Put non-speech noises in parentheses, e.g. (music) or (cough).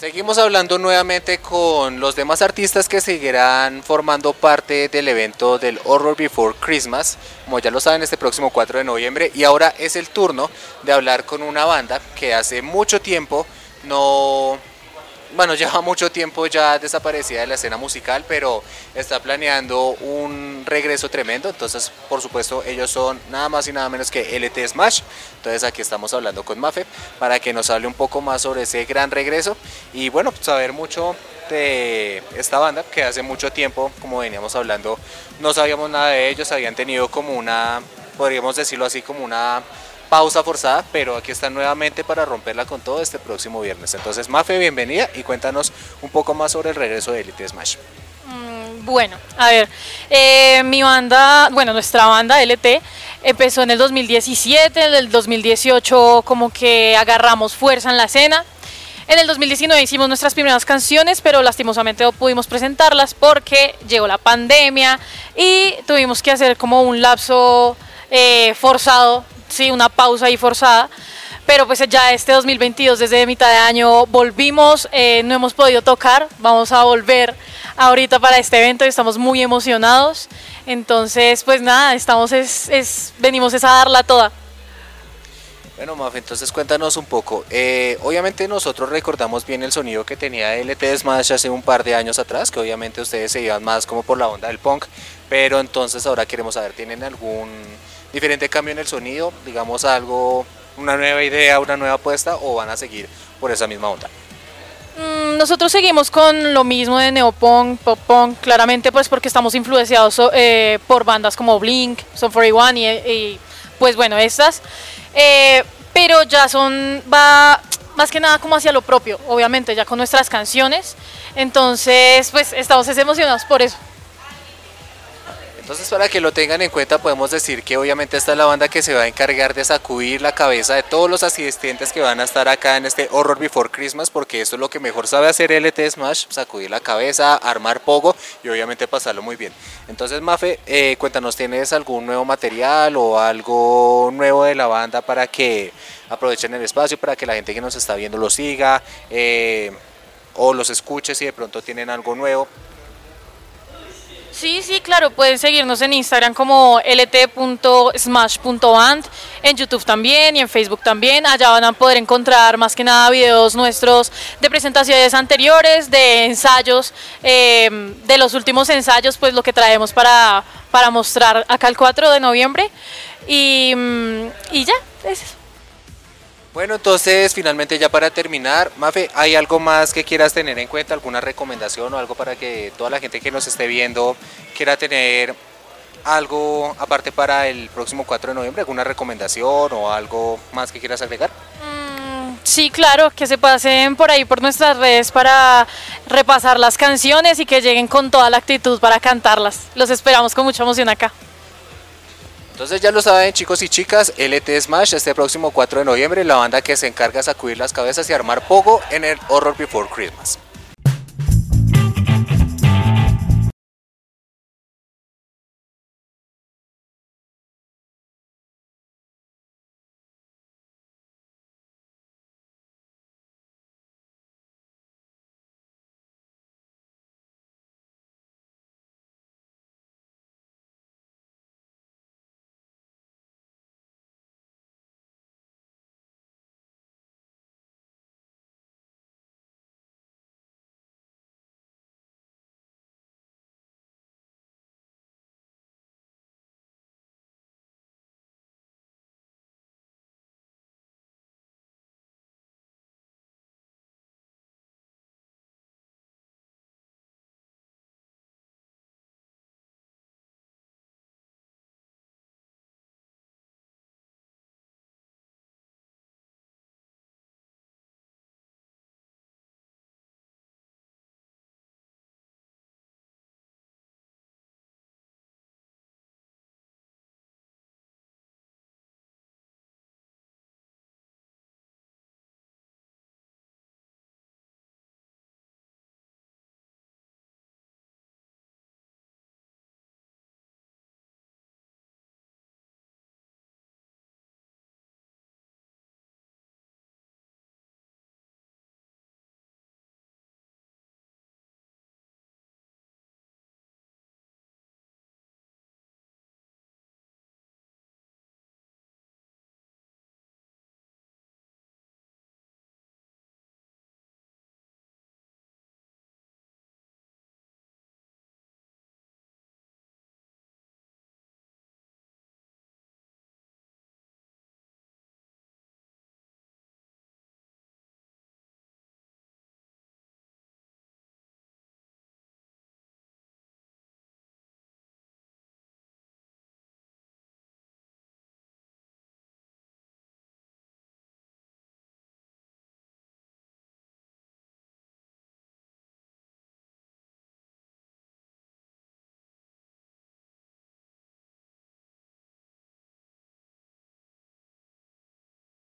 Seguimos hablando nuevamente con los demás artistas que seguirán formando parte del evento del Horror Before Christmas, como ya lo saben, este próximo 4 de noviembre. Y ahora es el turno de hablar con una banda que hace mucho tiempo no bueno, (laughs) lleva mucho tiempo ya desaparecida de la escena musical, pero está planeando un regreso tremendo. Entonces, por supuesto, ellos son nada más y nada menos que LT Smash. Entonces, aquí estamos hablando con Mafe para que nos hable un poco más sobre ese gran regreso y, bueno, saber mucho de esta banda que hace mucho tiempo, como veníamos hablando, no sabíamos nada de ellos. Habían tenido como una, podríamos decirlo así, como una pausa forzada, pero aquí están nuevamente para romperla con todo este próximo viernes. Entonces, Mafe, bienvenida y cuéntanos un poco más sobre el regreso de Elite Smash. Mm, bueno, a ver, eh, mi banda, bueno, nuestra banda LT empezó en el 2017, en el 2018 como que agarramos fuerza en la escena. En el 2019 hicimos nuestras primeras canciones, pero lastimosamente no pudimos presentarlas porque llegó la pandemia y tuvimos que hacer como un lapso eh, forzado sí, una pausa ahí forzada. Pero pues ya este 2022, desde mitad de año, volvimos, eh, no hemos podido tocar, vamos a volver ahorita para este evento estamos muy emocionados. Entonces, pues nada, estamos es, venimos a darla toda. Bueno, Maf, entonces cuéntanos un poco. Eh, obviamente nosotros recordamos bien el sonido que tenía LT Smash hace un par de años atrás, que obviamente ustedes se iban más como por la onda del punk, pero entonces ahora queremos saber, ¿tienen algún diferente cambio en el sonido, digamos algo, una nueva idea, una nueva apuesta o van a seguir por esa misma onda? Mm, nosotros seguimos con lo mismo de neopunk, pop punk, claramente pues porque estamos influenciados eh, por bandas como Blink, Son 41 y, y pues bueno, estas, eh, pero ya son, va más que nada como hacia lo propio, obviamente, ya con nuestras canciones, entonces pues estamos emocionados por eso. Entonces para que lo tengan en cuenta podemos decir que obviamente esta es la banda que se va a encargar de sacudir la cabeza de todos los asistentes que van a estar acá en este Horror Before Christmas porque esto es lo que mejor sabe hacer LT Smash, sacudir la cabeza, armar pogo y obviamente pasarlo muy bien. Entonces Mafe, eh, cuéntanos, ¿tienes algún nuevo material o algo nuevo de la banda para que aprovechen el espacio, para que la gente que nos está viendo lo siga eh, o los escuche si de pronto tienen algo nuevo? Sí, sí, claro, pueden seguirnos en Instagram como lt.smash.band, en YouTube también y en Facebook también. Allá van a poder encontrar más que nada videos nuestros de presentaciones anteriores, de ensayos, em, de los últimos ensayos, pues lo que traemos para, para mostrar acá el 4 de noviembre. Y, mm, y ya, es eso. Bueno, entonces finalmente ya para terminar, Mafe, ¿hay algo más que quieras tener en cuenta? ¿Alguna recomendación o algo para que toda la gente que nos esté viendo quiera tener algo aparte para el próximo 4 de noviembre? ¿Alguna recomendación o algo más que quieras agregar? Mm, sí, claro, que se pasen por ahí por nuestras redes para repasar las canciones y que lleguen con toda la actitud para cantarlas. Los esperamos con mucha emoción acá. Entonces ya lo saben chicos y chicas, LT Smash este próximo 4 de noviembre, la banda que se encarga de sacudir las cabezas y armar poco en el Horror Before Christmas.